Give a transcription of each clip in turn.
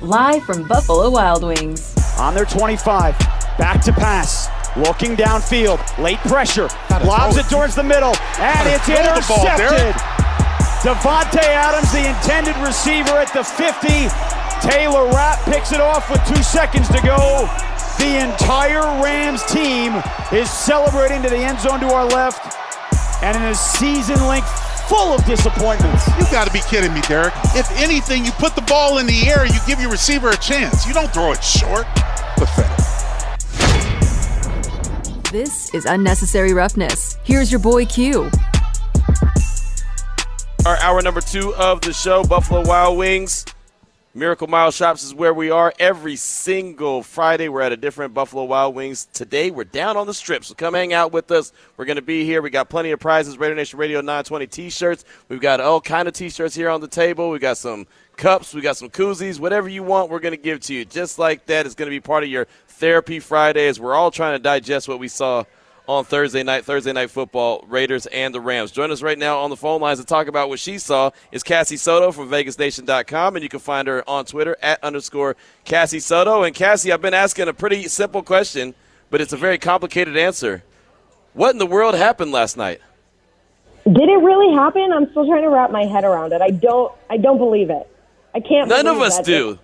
live from Buffalo Wild Wings. On their 25, back to pass. Looking downfield, late pressure, lobs it towards the middle, and it's intercepted. Davante Adams, the intended receiver at the 50. Taylor Rapp picks it off with two seconds to go. The entire Rams team is celebrating to the end zone to our left, and in a season length full of disappointments. You got to be kidding me, Derek. If anything, you put the ball in the air, you give your receiver a chance. You don't throw it short. Pathetic. This is Unnecessary Roughness. Here's your boy Q. Our hour number two of the show, Buffalo Wild Wings. Miracle Mile Shops is where we are every single Friday. We're at a different Buffalo Wild Wings. Today, we're down on the strip, so come hang out with us. We're going to be here. We got plenty of prizes, Raider Nation Radio 920 t-shirts. We've got all kind of t-shirts here on the table. We got some cups, we got some koozies, whatever you want, we're going to give to you. Just like that, it's going to be part of your therapy Fridays. We're all trying to digest what we saw on Thursday night, Thursday night football, Raiders and the Rams. Join us right now on the phone lines to talk about what she saw is Cassie Soto from VegasNation.com, and you can find her on Twitter at underscore Cassie Soto. And Cassie, I've been asking a pretty simple question, but it's a very complicated answer. What in the world happened last night? Did it really happen? I'm still trying to wrap my head around it. I don't. I don't believe it. I can't. None of us that do. It,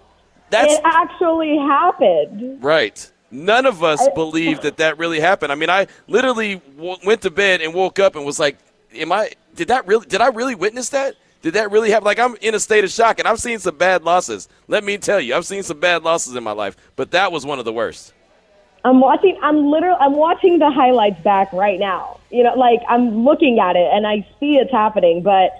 That's it actually happened. Right. None of us believe that that really happened. I mean, I literally w- went to bed and woke up and was like, "Am I? Did that really? Did I really witness that? Did that really happen? Like, I'm in a state of shock, and I've seen some bad losses. Let me tell you, I've seen some bad losses in my life, but that was one of the worst. I'm watching. I'm literally. I'm watching the highlights back right now. You know, like I'm looking at it and I see it's happening. But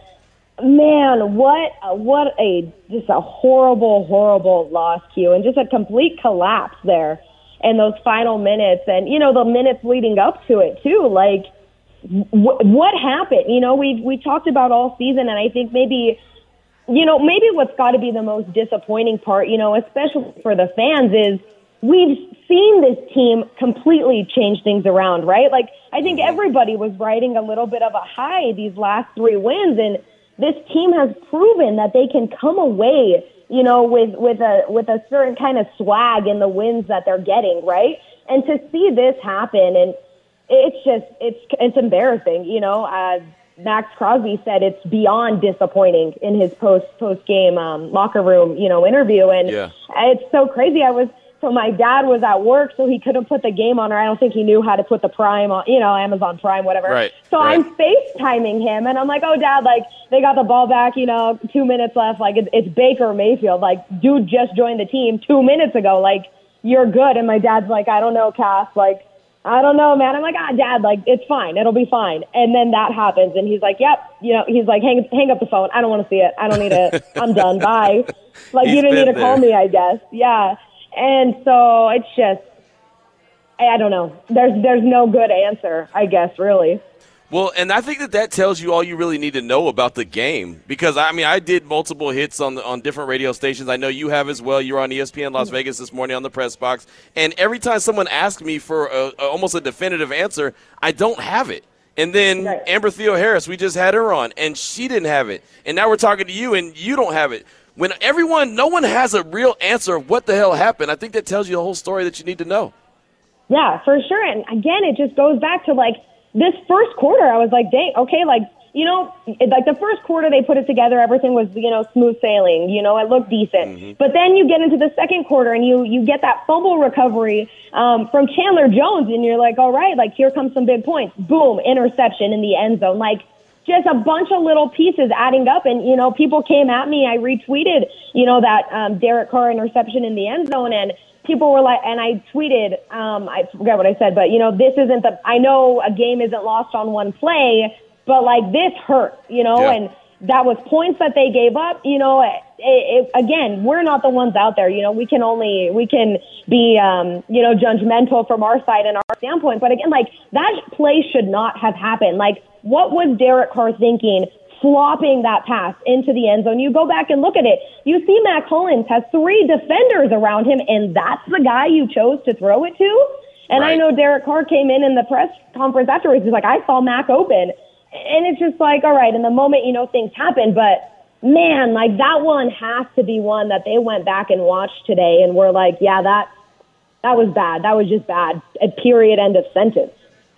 man, what what a just a horrible, horrible loss, Q, and just a complete collapse there in those final minutes, and you know the minutes leading up to it too. Like, wh- what happened? You know, we we talked about all season, and I think maybe you know, maybe what's got to be the most disappointing part, you know, especially for the fans, is we've seen this team completely change things around, right? Like, I think everybody was riding a little bit of a high these last three wins, and this team has proven that they can come away, you know, with with a with a certain kind of swag in the wins that they're getting, right? And to see this happen, and it's just it's it's embarrassing, you know. Uh, Maxx Crosby said it's beyond disappointing in his post post game um, locker room, you know, interview, and Yeah. it's so crazy. I was so my dad was at work, so he couldn't put the game on, or I don't think he knew how to put the Prime on, you know, Amazon Prime, whatever. Right, So right. I'm FaceTiming him, and I'm like, "Oh, Dad, like they got the ball back, you know, two minutes left. Like it's, it's Baker Mayfield. Like, dude just joined the team two minutes ago. Like, you're good." And my dad's like, "I don't know, Cass. Like, I don't know, man." I'm like, "Ah, Dad, like it's fine. It'll be fine." And then that happens, and he's like, "Yep, you know," he's like, "Hang, hang up the phone. I don't want to see it. I don't need it. I'm done. Bye." Like He's you didn't need to been call me, I guess. Yeah. And so it's just, I don't know. There's there's no good answer, I guess, really. Well, and I think that that tells you all you really need to know about the game because I mean I did multiple hits on the, on different radio stations. I know you have as well. You're on ESPN Las mm-hmm. Vegas this morning on the press box, and every time someone asks me for a, a, almost a definitive answer, I don't have it. And then Right. Amber Theoharis, we just had her on, and she didn't have it. And now we're talking to you, and you don't have it. When everyone, no one has a real answer of what the hell happened, I think that tells you the whole story that you need to know. Yeah, for sure. And again, it just goes back to like this first quarter. I was like, dang, okay, like, you know, like the first quarter they put it together, everything was, you know, smooth sailing, you know, it looked decent. But then you get into the second quarter and you, you get that fumble recovery um, from Chandler Jones and you're like, all right, like here comes some big points. Boom, interception in the end zone. Like, just a bunch of little pieces adding up. And, you know, people came at me. I retweeted, you know, that um, Derek Carr interception in the end zone. And people were like, and I tweeted, um, I forget what I said, but, you know, this isn't the, I know a game isn't lost on one play, but like this hurt, you know, Yeah. and that was points that they gave up. You know, it, it, again, we're not the ones out there. You know, we can only we can be um, you know judgmental from our side and our standpoint. But again, like that play should not have happened. Like, what was Derek Carr thinking? Flopping that pass into the end zone. You go back and look at it. You see Mack Hollins has three defenders around him, and that's the guy you chose to throw it to. And I know Derek Carr came in in the press conference afterwards. He's like, I saw Mack open. And it's just like, all right, in the moment, you know, things happen, but man, like that one has to be one that they went back and watched today and were like, yeah, that that was bad. That was just bad. A period. End of sentence.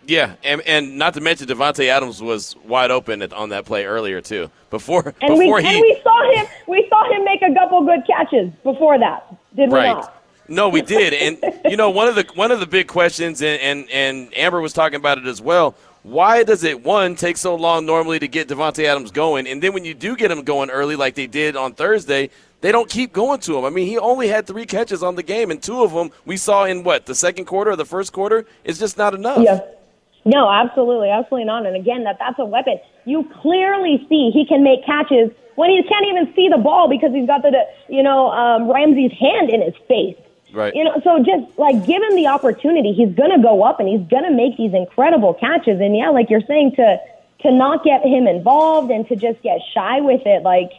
Yeah, and, and not to mention Davante Adams was wide open at, on that play earlier too. Before and before we he and we saw him we saw him make a couple good catches before that. Did we not? No, we did, and you know one of the one of the big questions, and, and and Amber was talking about it as well. Why does it one take so long normally to get Davante Adams going, and then when you do get him going early, like they did on Thursday, they don't keep going to him. I mean, he only had three catches on the game, and two of them we saw in what the second quarter or the first quarter. It's just not enough. Yeah. No, absolutely, absolutely not. And again, that that's a weapon. You clearly see he can make catches when he can't even see the ball because he's got the you know um, Ramsey's hand in his face. Right. You know, so just like give him the opportunity, he's going to go up and he's going to make these incredible catches. And yeah, like you're saying, to to not get him involved and to just get shy with it, like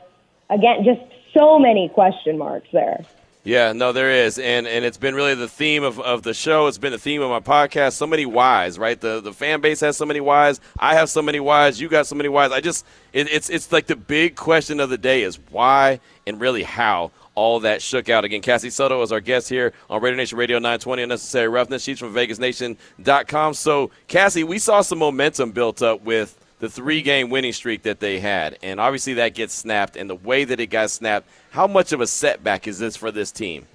again, just so many question marks there. Yeah, no, there is, and and it's been really the theme of, of the show. It's been the theme of my podcast. So many whys, right? The the fan base has so many whys. I have so many whys. You got so many whys. I just it, it's it's like the big question of the day is why and really how all that shook out. Again, Cassie Soto is our guest here on Raider Nation Radio 920 Unnecessary Roughness. She's from VegasNation.com. So, Cassie, we saw some momentum built up with the three game winning streak that they had. And obviously that gets snapped. And the way that it got snapped, how much of a setback is this for this team?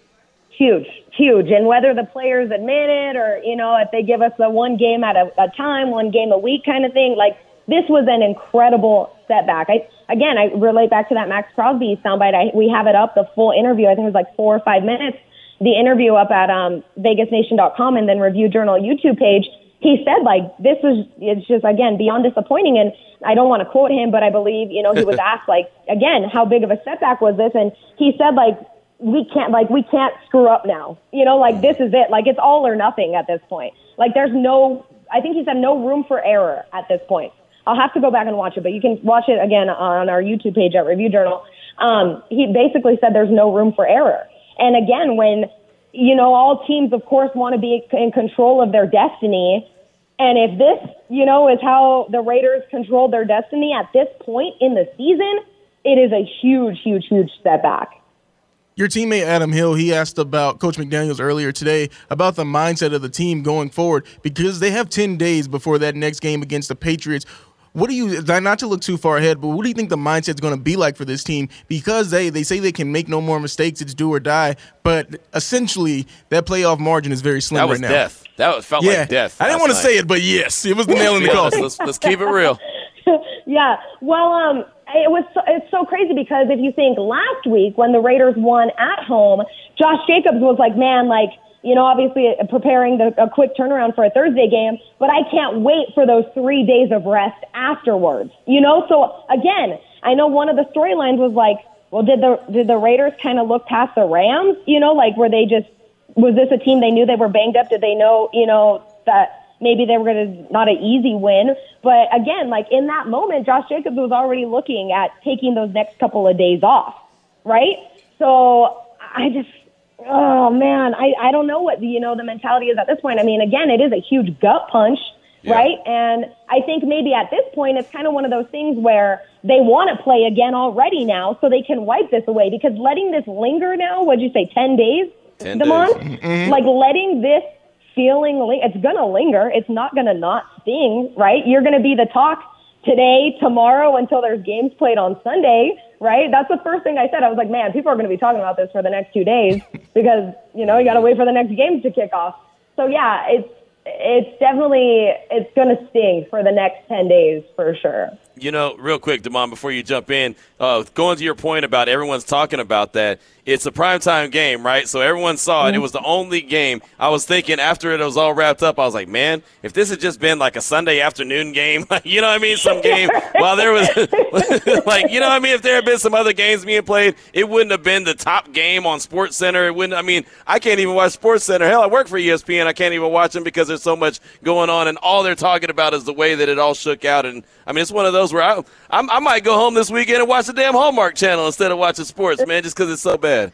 Huge, huge. And whether the players admit it or, you know, if they give us a one game at a, a time, one game a week kind of thing, like this was an incredible setback. I, again, I relate back to that Maxx Crosby soundbite. I, we have it up, the full interview. I think it was like four or five minutes. The interview up at um, VegasNation.com and then Review Journal YouTube page. He said like this was it's just again beyond disappointing and I don't want to quote him but I believe you know he was asked like again how big of a setback was this? And he said like we can't like we can't screw up now. You know like this is it. Like it's all or nothing at this point. Like there's no I think he said no room for error at this point. I'll have to go back and watch it, but you can watch it again on our YouTube page at Review Journal. Um, he basically said there's no room for error. And again, when, you know, all teams, of course, want to be in control of their destiny. And if this, you know, is how the Raiders control their destiny at this point in the season, it is a huge, huge, huge setback. Your teammate Adam Hill, he asked about Coach McDaniels earlier today about the mindset of the team going forward because they have 10 days before that next game against the Patriots. What do you not to look too far ahead, but what do you think the mindset's going to be like for this team? Because they they say they can make no more mistakes, it's do or die, but essentially that playoff margin is very slim that was right now. Death. That was, felt yeah. like death. I didn't want to say it, but yes, it was the nail in the coffin. Let's, let's keep it real. yeah. Well, um, it was so, it's so crazy because if you think last week when the Raiders won at home, Josh Jacobs was like, man, like you know, obviously uh, preparing the, a quick turnaround for a Thursday game, but I can't wait for those three days of rest afterwards. You know, so again, I know one of the storylines was like, well, did the did the Raiders kind of look past the Rams? You know, like were they just was this a team they knew they were banged up? Did they know, you know, that maybe they were going to not an easy win? But again, like in that moment, Josh Jacobs was already looking at taking those next couple of days off, right? So I just oh man, I, I don't know what you know the mentality is at this point. I mean, again, it is a huge gut punch, yeah. right? And I think maybe at this point it's kind of one of those things where they want to play again already now, so they can wipe this away. Because letting this linger now, what'd you say, ten days, ten Damon? days. Mm-hmm. Like letting this feeling, it's gonna linger. It's not gonna not sting, right? You're gonna be the talk today, tomorrow, until there's games played on Sunday right? That's the first thing I said. I was like, man, people are going to be talking about this for the next two days because, you know, you got to wait for the next games to kick off. So yeah, it's, it's definitely, it's going to sting for the next 10 days for sure. You know, real quick, Damon, before you jump in, uh, going to your point about everyone's talking about that, it's a primetime game, right? So everyone saw it. It was the only game. I was thinking after it was all wrapped up, I was like, man, if this had just been like a Sunday afternoon game, you know what I mean? Some game while there was, like, you know what I mean? If there had been some other games being played, it wouldn't have been the top game on Sports Center. It wouldn't, I mean, I can't even watch Sports Center. Hell, I work for ESPN. I can't even watch them because there's so much going on, and all they're talking about is the way that it all shook out. And I mean, it's one of those where I, I, I might go home this weekend and watch the damn Hallmark channel instead of watching sports, man, just because it's so bad.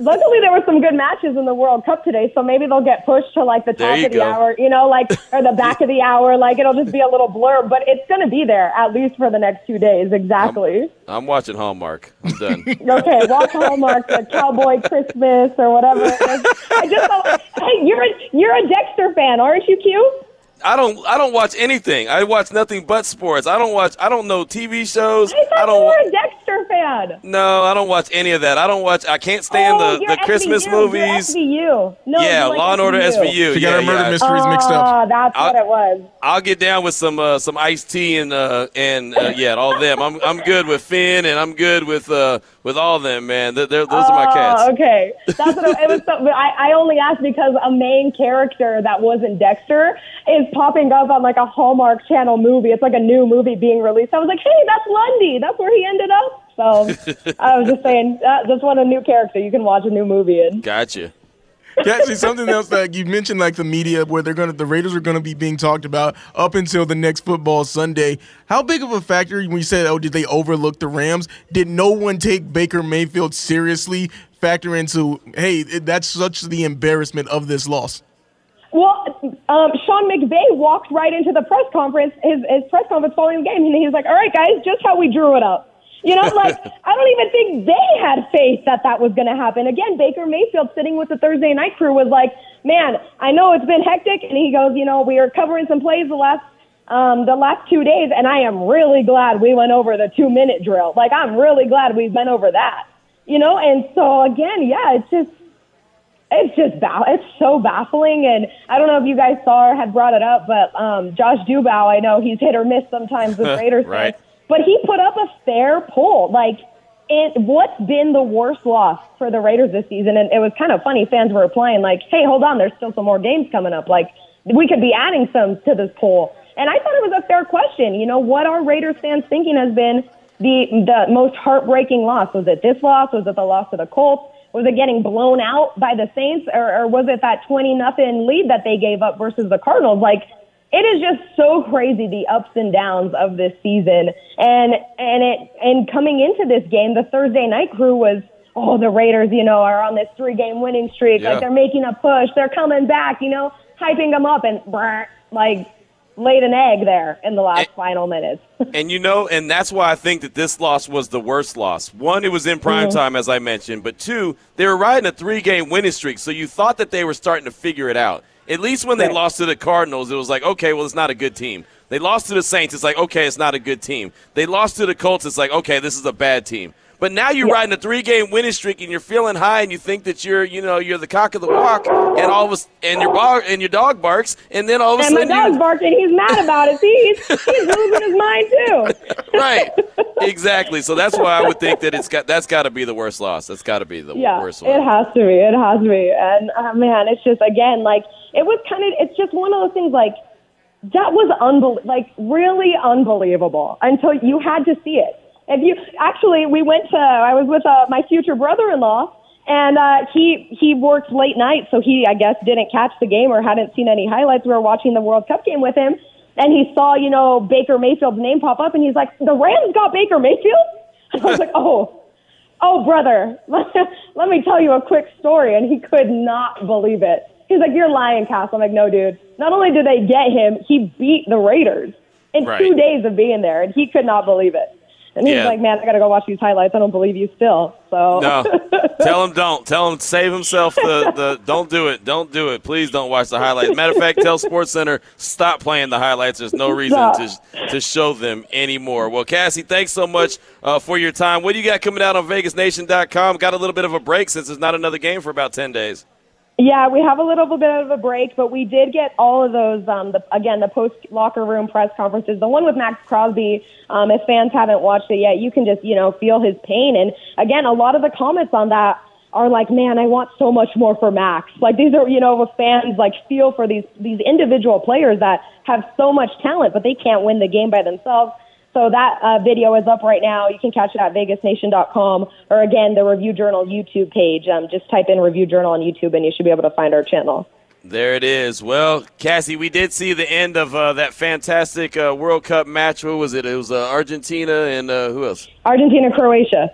luckily there were some good matches in the World Cup today, so maybe they'll get pushed to like the top of the go. hour, you know, like or the back of the hour. Like it'll just be a little blur, but it's going to be there at least for the next two days. Exactly. I'm watching Hallmark. I'm done. Okay, watch Hallmark, the Cowboy Christmas or whatever. I just thought, hey, you're a, you're a Dexter fan, aren't you? Q? I don't. I don't watch anything. I watch nothing but sports. I don't watch. I don't know TV shows. I I you don't. were wa- a Dexter fan. No, I don't watch any of that. I don't watch. I can't stand oh, the you're the Christmas SVU, you're movies. SVU. No, yeah, you like Law and Order SVU. She yeah, got her murder yeah. mysteries mixed up. Ah, that's I'll- what it was. I'll get down with some uh, some Ice-T and uh, and uh, yeah, all them. I'm I'm good with Finn and I'm good with uh, with all them, man. They're, they're, those are my Oh, cats. okay. That's what it, it was. So, but I, I only asked because a main character that wasn't Dexter is popping up on like a Hallmark Channel movie. It's like a new movie being released. I was like, hey, that's Lundy. That's where he ended up. So I was just saying, uh, just want a new character you can watch a new movie in. Gotcha. Cassie, something else that you mentioned, like the media, where they're gonna, the Raiders are gonna be being talked about up until the next football Sunday. How big of a factor when you said, "Oh, did they overlook the Rams?" Did no one take Baker Mayfield seriously? Factor into, hey, that's such the embarrassment of this loss. Well, um, Sean McVay walked right into the press conference, his, his press conference following the game, and he was like, "All right, guys, just how we drew it up." You know, like I don't even think they had faith that that was going to happen. Again, Baker Mayfield sitting with the Thursday night crew was like, "Man, I know it's been hectic," and he goes, "You know, we are covering some plays the last." Um, the last two days, and I am really glad we went over the two minute drill. Like, I'm really glad we went over that, you know? And so, again, yeah, it's just, it's just ba- it's so baffling and i don't know if you guys saw or had brought it up but um josh dubow i know he's hit or miss sometimes with raiders Right. fans but he put up a fair poll. Like it, what's been the worst loss for the raiders this season? And it was kind of funny fans were replying like hey hold on there's still some more games coming up. Like we could be adding some to this poll. And i thought it was a fair question. You know what are raiders fans thinking has been the the most heartbreaking loss? Was it this loss? Was it the loss to the colts? Was it getting blown out by the Saints, or, or was it that twenty nothing lead that they gave up versus the Cardinals? Like, it is just so crazy the ups and downs of this season, and and it and coming into this game, the Thursday night crew was. Oh, the Raiders, you know, are on this three-game winning streak. Yeah. Like they're making a push. They're coming back, you know, hyping them up, and brr, like laid an egg there in the last And- final minutes. And you know, and that's why I think that this loss was the worst loss. One, it was in prime mm-hmm. time, as I mentioned, but two, they were riding a three game winning streak, so you thought that they were starting to figure it out. At least when they lost to the Cardinals, it was like, okay, well, it's not a good team. They lost to the Saints, it's like, okay, it's not a good team. They lost to the Colts, it's like, okay, this is a bad team. But now you're Yeah. riding a three-game winning streak, and you're feeling high, and you think that you're, you know, you're the cock of the walk, and all of a, and your bar, and your dog barks, and then all of a sudden. and my sudden, dog's you, barking. He's mad about it. See, he's, he's losing his mind too. right exactly so that's why i would think that it's got that's got to be the worst loss that's got to be the Yeah, worst one. it has to be. It has to be. And uh, man, it's just again like it was kind of. It's just one of those things like that was unbel- like really unbelievable until you had to see it. If you actually, we went to. I was with uh, my future brother-in-law. And uh, he he worked late night, so he I guess didn't catch the game or hadn't seen any highlights. We were watching the World Cup game with him, and he saw you know Baker Mayfield's name pop up, and he's like, "The Rams got Baker Mayfield." And I was like, "Oh, oh, brother, let me tell you a quick story. And he could not believe it. He's like, you're lying, Cass. I'm like, no, dude. Not only did they get him, he beat the Raiders in Right. two days of being there, and he could not believe it. And he Yeah. like, man, I got to go watch these highlights. I don't believe you still. So. No. Tell him don't. Tell him save himself the, the don't do it. Don't do it. Please don't watch the highlights. Matter of fact tell sports center stop playing the highlights. There's no reason to, to show them anymore. Well cassie thanks so much uh, for your time. What do you got coming out on vegasnation.com got a little bit of a break since there's not another game for about 10 days Yeah, we have a little bit of a break, but we did get all of those. Um, the, again, the post locker room press conferences. The one with Maxx Crosby. Um, if fans haven't watched it yet, you can just you know feel his pain. And again, a lot of the comments on that are like, "Man, I want so much more for Max." Like these are you know fans like feel for these these individual players that have so much talent, but they can't win the game by themselves. So that uh, video is up right now. You can catch it at vegasnation.com or again, the Review Journal YouTube page. Um, just type in Review Journal on YouTube and you should be able to find our channel. There it is. Well, Cassie, we did see the end of uh, that fantastic uh, World Cup match. What was it? It was uh, Argentina and uh, who else? Argentina, Croatia.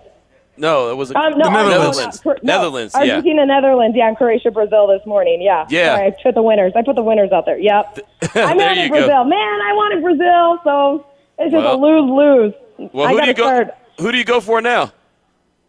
No, it was a, Um, no, The Netherlands. Argentina, no, Netherlands, yeah. Argentina, Netherlands, yeah, and Croatia, Brazil this morning. Yeah, Yeah. Sorry, I put the winners. I put the winners out there. Yep. I There wanted you go. Brazil. Man, I wanted Brazil, so it's just Well- a lose lose. well, who do you go? start. Who do you go for now?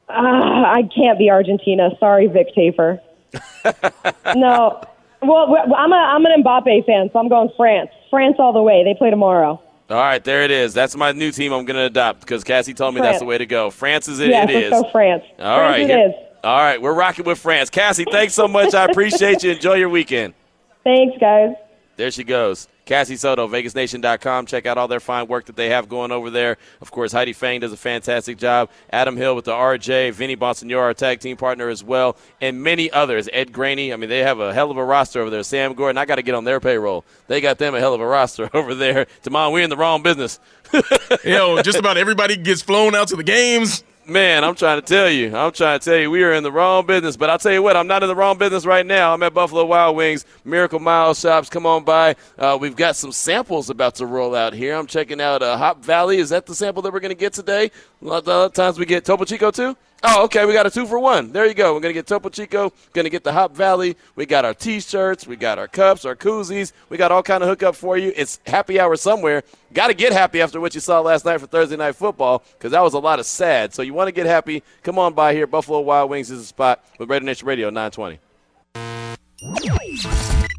Uh, I can't be Argentina. Sorry, Vic Tafur. no. Well, I'm a I'm an Mbappe fan, so I'm going France. France all the way. They play tomorrow. All right, there it is. That's my new team I'm going to adopt because Cassie told me that's the way to go. France is it. yes, it let's is. go France. All France right, it here- is. All right, we're rocking with France. Cassie, thanks so much. I appreciate you. Enjoy your weekend. Thanks, guys. There she goes. Cassie Soto, VegasNation.com. Check out all their fine work that they have going over there. Of course, Heidi Fang does a fantastic job. Adam Hill with the RJ, Vinny Bonsignore, our tag team partner as well, and many others. Ed Graney. I mean, they have a hell of a roster over there. Sam Gordon, I got to get on their payroll. They got them a hell of a roster over there. Tomorrow, we're in the wrong business. Yo, just about everybody gets flown out to the games. Man, I'm trying to tell you. I'm trying to tell you, we are in the wrong business. But I'll tell you what, I'm not in the wrong business right now. I'm at Buffalo Wild Wings, Miracle Mile Shops. Come on by. Uh, we've got some samples about to roll out here. I'm checking out uh, Hop Valley. Is that the sample that we're going to get today? A lot of times we get Topo Chico too. Oh, okay. We got a two for one. There you go. We're going to get Topo Chico. Going to get the Hop Valley. We got our T-shirts. We got our cups, our koozies. We got all kind of hookup for you. It's happy hour somewhere. Got to get happy after what you saw last night for Thursday Night Football because that was a lot of sad. So you want to get happy? Come on by here. Buffalo Wild Wings is the spot with Raider Nation Radio 920.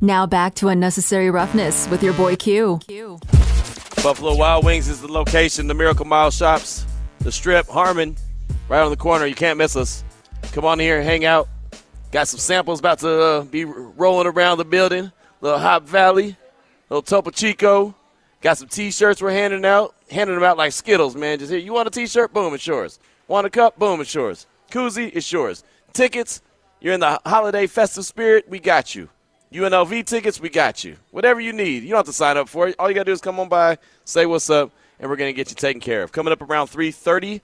Now back to unnecessary roughness with your boy Q. Buffalo Wild Wings is the location. The Miracle Mile Shops, the Strip, Harmon, right on the corner. You can't miss us. Come on here, hang out. Got some samples about to uh, be rolling around the building. Little Hop Valley, little Topo Chico. Got some T-shirts we're handing out. Handing them out like Skittles, man. Just here, you want a T-shirt? Boom, it's yours. Want a cup? Boom, it's yours. Koozie, it's yours. Tickets, you're in the holiday festive spirit, we got you. UNLV tickets, we got you. Whatever you need, you don't have to sign up for it. All you got to do is come on by, say what's up, and we're to get you taken care of. Coming up around 3.30,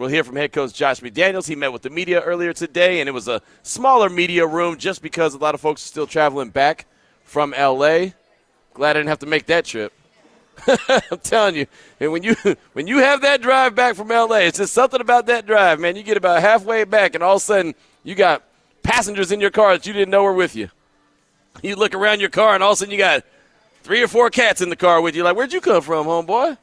we'll hear from head coach Josh McDaniels. He met with the media earlier today, and it was a smaller media room just because a lot of folks are still traveling back from L.A. Glad I didn't have to make that trip. I'm telling you, and when you when you have that drive back from LA, it's just something about that drive, man. You get about halfway back, and all of a sudden you got passengers in your car that you didn't know were with you. You look around your car, and all of a sudden you got three or four cats in the car with you. Like, where'd you come from, homeboy?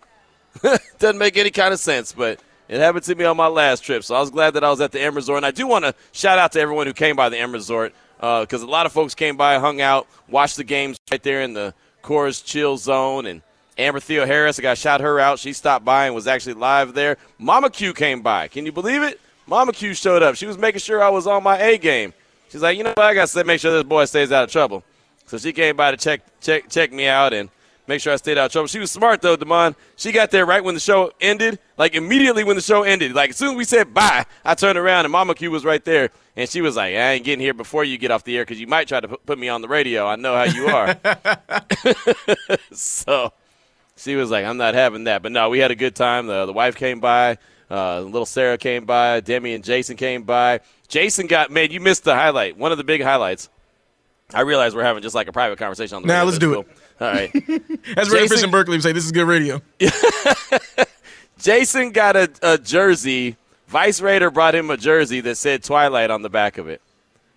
Doesn't make any kind of sense, but it happened to me on my last trip, so I was glad that I was at the M Resort. And I do want to shout out to everyone who came by the M Resort uh, because a lot of folks came by, hung out, watched the games right there in the Coors Chill Zone, and Amber Theoharis, I got shout her out. She stopped by and was actually live there. Mama Q came by. Can you believe it? Mama Q showed up. She was making sure I was on my A game. She's like, you know what? I got to say make sure this boy stays out of trouble. So she came by to check check check me out and make sure I stayed out of trouble. She was smart though, Demond. She got there right when the show ended, like immediately when the show ended. Like as soon as we said bye, I turned around and Mama Q was right there, and she was like, "I ain't getting here before you get off the air because you might try to put me on the radio. I know how you are." so she was like, "I'm not having that." But no, we had a good time. The the wife came by. Uh, little Sarah came by. Demi and Jason came by. Jason got man. You missed the highlight. One of the big highlights. I realize we're having just like a private conversation on the Nah, radio. let's do it. All right. As Ray Jason- Fish in Berkeley would say, this is good radio. Jason got a, a jersey. Vice Raider brought him a jersey that said Twilight on the back of it.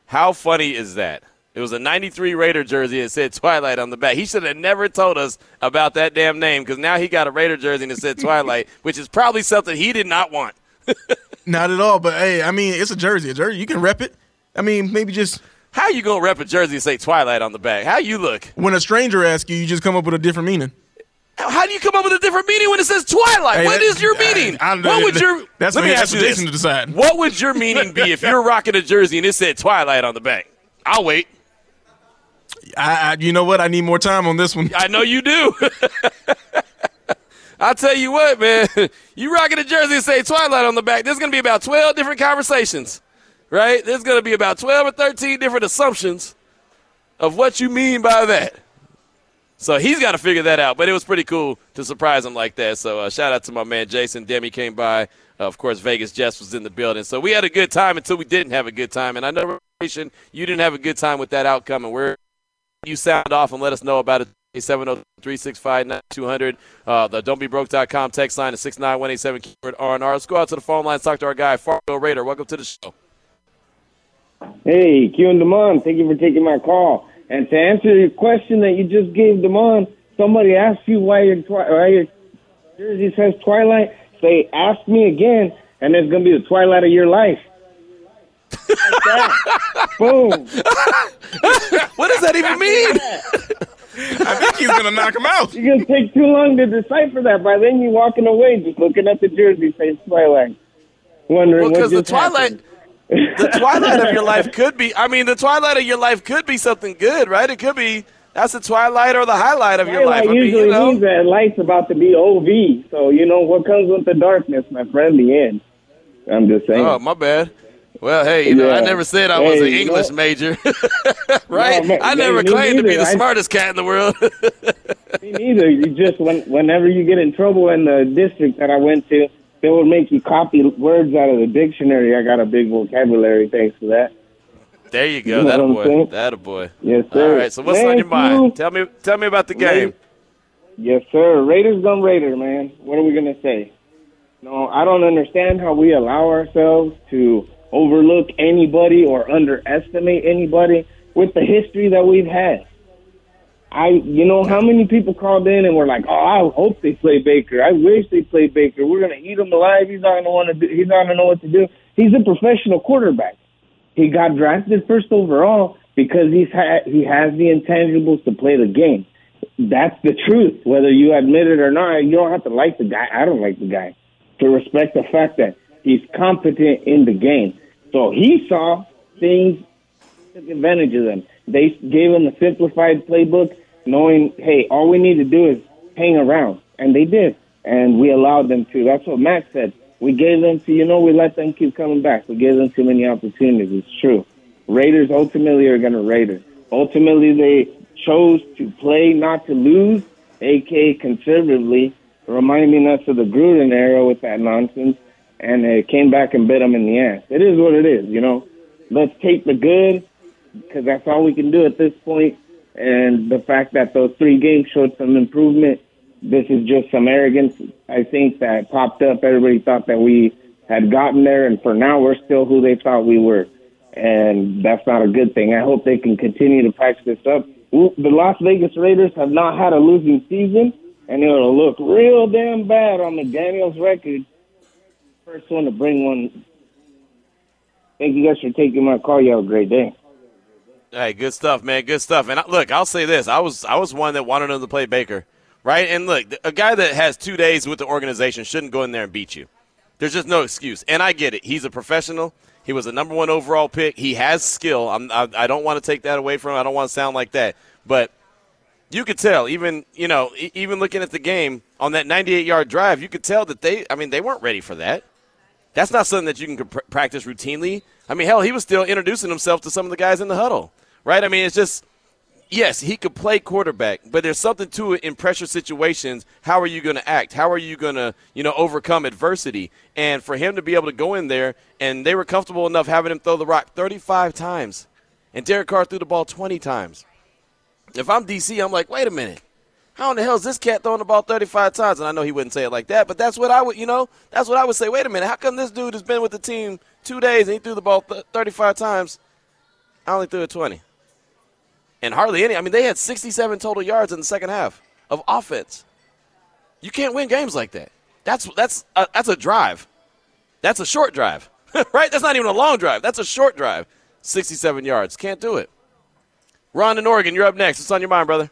How funny is that? It was a 93 Raider jersey that said Twilight on the back. He should have never told us about that damn name because now he got a Raider jersey that said Twilight, which is probably something he did not want. Not at all, but hey, I mean, it's a jersey. A jersey, you can rep it. I mean, maybe just How you going to rep a jersey and say Twilight on the back? How you look? when a stranger asks you, you just come up with a different meaning. How do you come up with a different meaning when it says Twilight? Hey, what that- is your meaning? I don't know. what would your That's let me ask you this. To decide. What would your meaning be if you're rocking a jersey and it said Twilight on the back? I'll wait. I, I, you know what? I need more time on this one. I know you do. I'll tell you what, man. You rocking a jersey and say Twilight on the back. There's going to be about 12 different conversations, right? There's going to be about 12 or 13 different assumptions of what you mean by that. So he's got to figure that out. But it was pretty cool to surprise him like that. So uh, shout out to my man Jason. Demi came by. Uh, of course, Vegas Jess was in the building. So we had a good time until we didn't have a good time. And I know you didn't have a good time with that outcome. And we're you sound off and let us know about it 703-659-200. Uh, the don'tbebroke.com text line is 69187 keyword R&R. Let's go out to the phone line talk to our guy, Fargo Raider. Welcome to the show. Hey, Q and Damon, thank you for taking my call. And to answer your question that you just gave Damon, somebody asked you why your, twi- why your jersey says Twilight. Say, ask me again, and it's going to be the twilight of your life. Like. Boom. What does that even mean? I think he's gonna knock him out. You're going to take too long to decipher that. By then, you're walking away just looking at the jersey saying Twilight. Wondering Well, what because the just twilight, happened. The twilight of your life could be. I mean, the twilight of your life could be something good, right? It could be that's the twilight or the highlight of your life. I mean, usually you know, means that light's about to be OV. So, you know, what comes with the darkness, my friend, the end. I'm just saying. Oh, my bad. Well, hey, you know, I never said I was Hey, an English know- major, right? No, man, I never me claimed to be the I- smartest cat in the world. Me neither. You just when, whenever you get in trouble in the district that I went to, they would make you copy words out of the dictionary. I got a big vocabulary thanks to that. there you go. You know That a boy. That a boy. Yes, sir. right. So what's on your mind? you. Tell me. Tell me about the game. Yes, sir. Raiders gone Raider, man. What are we gonna say? No, I don't understand how we allow ourselves to overlook anybody or underestimate anybody with the history that we've had. I, you know, how many people called in and were like, "Oh, I hope they play Baker. I wish they play Baker. We're gonna eat him alive. He's not gonna want to. Do, he's not gonna know what to do. He's a professional quarterback. He got drafted first overall because he's had he has the intangibles to play the game. That's the truth. Whether you admit it or not, you don't have to like the guy. I don't like the guy. To respect the fact that he's competent in the game. So he saw things, took advantage of them. They gave him a simplified playbook, knowing, hey, all we need to do is hang around, and they did, and we allowed them to. That's what Max said. We gave them to, you know, we let them keep coming back. We gave them too many opportunities. It's true. Raiders ultimately are going to Raiders. Ultimately, they chose to play not to lose, aka conservatively, reminding us of the Gruden era with that nonsense, and it came back and bit them in the ass. It is what it is, you know. Let's take the good because that's all we can do at this point. And the fact that those three games showed some improvement, this is just some arrogance. I think that popped up. Everybody thought that we had gotten there, and for now, we're still who they thought we were. And that's not a good thing. I hope they can continue to patch this up. The Las Vegas Raiders have not had a losing season, and it'll look real damn bad on McDaniels' record. First one to bring one. Thank you guys for taking my call. You have a great day. Hey, good stuff, man. Good stuff. And I, look, I'll say this: I was I was one that wanted him to play Baker, right? And look, a guy that has two days with the organization shouldn't go in there and beat you. There's just no excuse. And I get it. He's a professional. He was a number one overall pick. He has skill. I'm, I, I don't want to take that away from him. I don't want to sound like that. But you could tell, even you know, even looking at the game on that 98 yard drive, you could tell that they. I mean, they weren't ready for that. That's not something that you can pr- practice routinely. I mean, hell, he was still introducing himself to some of the guys in the huddle, right? I mean, it's just, yes, he could play quarterback, but there's something to it in pressure situations. How are you going to act? How are you going to, you know, overcome adversity? And for him to be able to go in there, and they were comfortable enough having him throw the rock 35 times, and Derek Carr threw the ball 20 times. If I'm DC, I'm like, wait a minute. How in the hell is this cat throwing the ball 35 times? And I know he wouldn't say it like that, but that's what I would, you know, that's what I would say. Wait a minute. How come this dude has been with the team two days and he threw the ball th- 35 times? I only threw it 20. And hardly any. I mean, they had 67 total yards in the second half of offense. You can't win games like that. That's that's a, that's a drive. That's a short drive, right? That's not even a long drive. That's a short drive. 67 yards. Can't do it. Ron in Oregon, you're up next. What's on your mind, brother?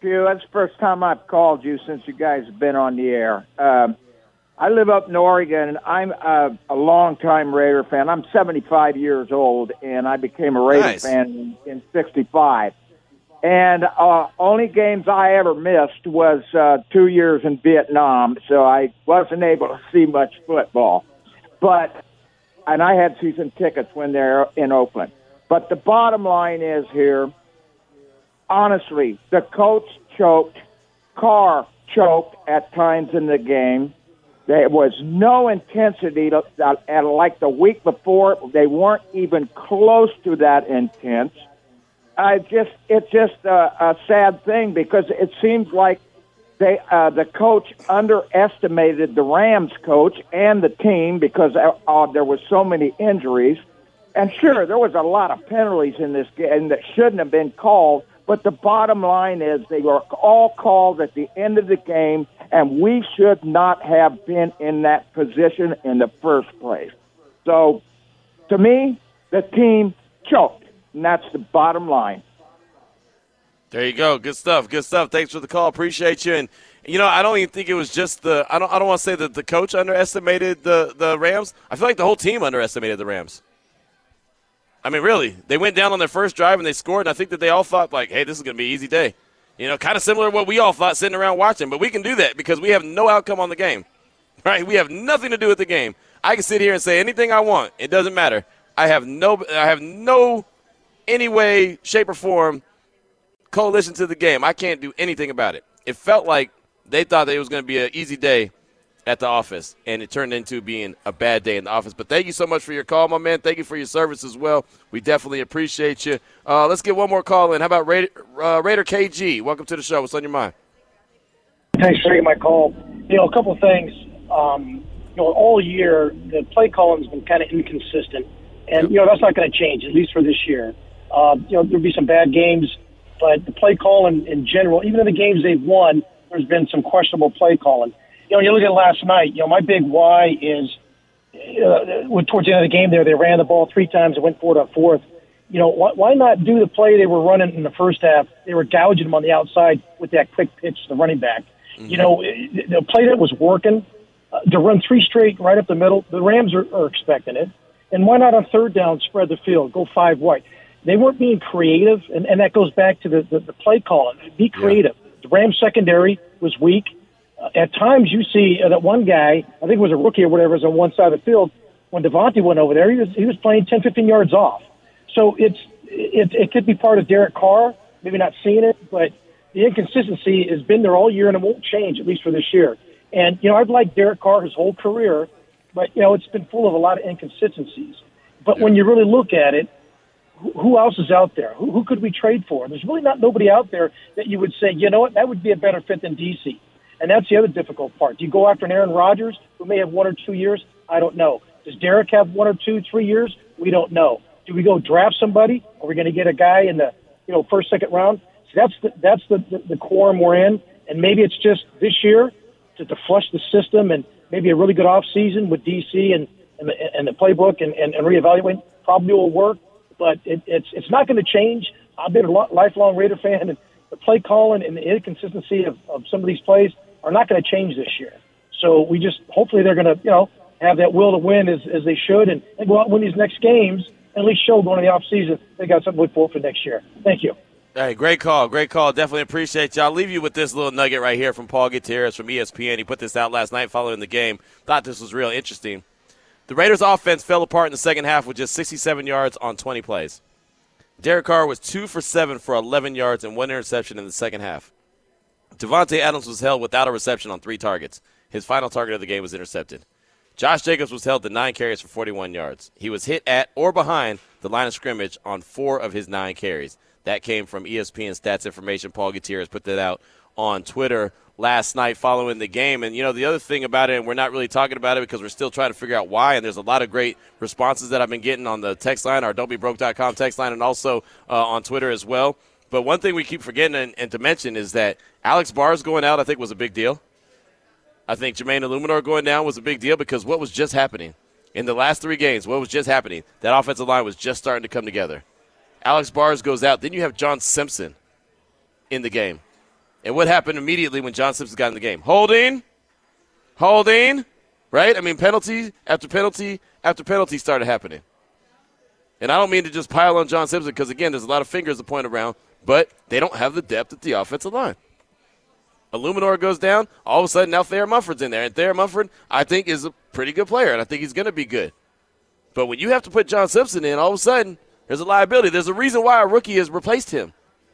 Q, that's the first time I've called you since you guys have been on the air. Um, I live up in Oregon, and I'm a, a longtime Raider fan. I'm 75 years old, and I became a Raider Nice. fan in, in 65. And uh, only games I ever missed was uh, two years in Vietnam, so I wasn't able to see much football. But and I had season tickets when they're in Oakland. But the bottom line is here honestly, the coach choked, Carr choked at times in the game. There was no intensity, to, and like the week before, they weren't even close to that intense. I just it's just a, a sad thing because it seems like they uh, the coach underestimated the Rams coach and the team because uh, uh, there was so many injuries. And sure, there was a lot of penalties in this game that shouldn't have been called. But the bottom line is they were all called at the end of the game, and we should not have been in that position in the first place. So, to me, the team choked, and that's the bottom line. There you go. Good stuff. Good stuff. Thanks for the call. Appreciate you. And you know, I don't even think it was just the. I don't. I don't want to say that the coach underestimated the the Rams. I feel like the whole team underestimated the Rams. I mean, really, they went down on their first drive and they scored, and I think that they all thought like, "Hey, this is going to be an easy day." You know, kind of similar to what we all thought sitting around watching. But we can do that because we have no outcome on the game, right? We have nothing to do with the game. I can sit here and say anything I want. It doesn't matter. I have no. I have no any way, shape, or form coalition to the game. I can't do anything about it. It felt like they thought that it was going to be an easy day at the office, and it turned into being a bad day in the office. But thank you so much for your call, my man. Thank you for your service as well. We definitely appreciate you. Uh, let's get one more call in. How about Raider, uh, Raider KG? Welcome to the show. What's on your mind? Thanks for taking my call. You know, a couple things. Um, you know, all year the play calling has been kind of inconsistent, and you know that's not going to change at least for this year. Uh, you know, there'll be some bad games, but the play calling in general, even in the games they've won, there's been some questionable play calling. You know, you look at last night. You know, my big why is uh, towards the end of the game there, they ran the ball three times and went for it up fourth. You know, why, why not do the play they were running in the first half? They were gouging them on the outside with that quick pitch to the running back. Mm-hmm. You know, the play that was working uh, to run three straight right up the middle. The Rams are, are expecting it, and why not on third down spread the field, go five wide? They weren't being creative, and, and that goes back to the, the, the play calling. Be creative. Yeah. The Rams secondary was weak. At times, you see uh, that one guy, I think it was a rookie or whatever, is on one side of the field. When Davante went over there, he was he was playing 10, 15 yards off. So it's it, it could be part of Derek Carr, maybe not seeing it, but the inconsistency has been there all year and it won't change at least for this year. And you know, I've liked Derek Carr his whole career, but you know, it's been full of a lot of inconsistencies. But yeah. when you really look at it, who else is out there? Who, who could we trade for? There's really not nobody out there that you would say, you know what, that would be a better fit than DC. And that's the other difficult part. Do you go after an Aaron Rodgers who may have one or two years? I don't know. Does Derek have one or two, three years? We don't know. Do we go draft somebody? Are we going to get a guy in the you know first, second round? So that's the that's the, the, the quorum we're in. And maybe it's just this year to, to flush the system and maybe a really good off season with DC and and the, and the playbook and, and, and reevaluate probably will work but it, it's it's not going to change. I've been a lifelong Raider fan, and the play calling and the inconsistency of, of some of these plays are not going to change this year. So we just hopefully they're going to you know have that will to win as, as they should, and, and go out and win these next games. And at least show going to the off season they got something to look forward for next year. Thank you. Hey, great call. Great call. Definitely appreciate you. I'll leave you with this little nugget right here from Paul Gutierrez from ESPN. He put this out last night following the game. Thought this was real interesting. The Raiders' offense fell apart in the second half with just 67 yards on 20 plays. Derek Carr was two for seven for 11 yards and one interception in the second half. Davante Adams was held without a reception on three targets. His final target of the game was intercepted. Josh Jacobs was held to nine carries for 41 yards. He was hit at or behind the line of scrimmage on four of his nine carries. That came from ESPN stats information. Paul Gutierrez put that out on Twitter last night following the game. And, you know, the other thing about it, and we're not really talking about it because we're still trying to figure out why, and there's a lot of great responses that I've been getting on the text line, our don'tbebroke.com text line, and also uh, on Twitter as well. But one thing we keep forgetting and, and, to mention is that Alex Bars going out, I think, was a big deal. I think Jermaine Eluemunor going down was a big deal because what was just happening in the last three games, what was just happening, that offensive line was just starting to come together. Alex Bars goes out. Then you have John Simpson in the game. And what happened immediately when John Simpson got in the game? Holding, holding, right? I mean, penalty after penalty after penalty started happening. And I don't mean to just pile on John Simpson because, again, there's a lot of fingers to point around, but they don't have the depth at the offensive line. Eluemunor goes down. All of a sudden, now Thayer Munford's in there. And Thayer Munford, I think, is a pretty good player, and I think he's going to be good. But when you have to put John Simpson in, all of a sudden, there's a liability. There's a reason why a rookie has replaced him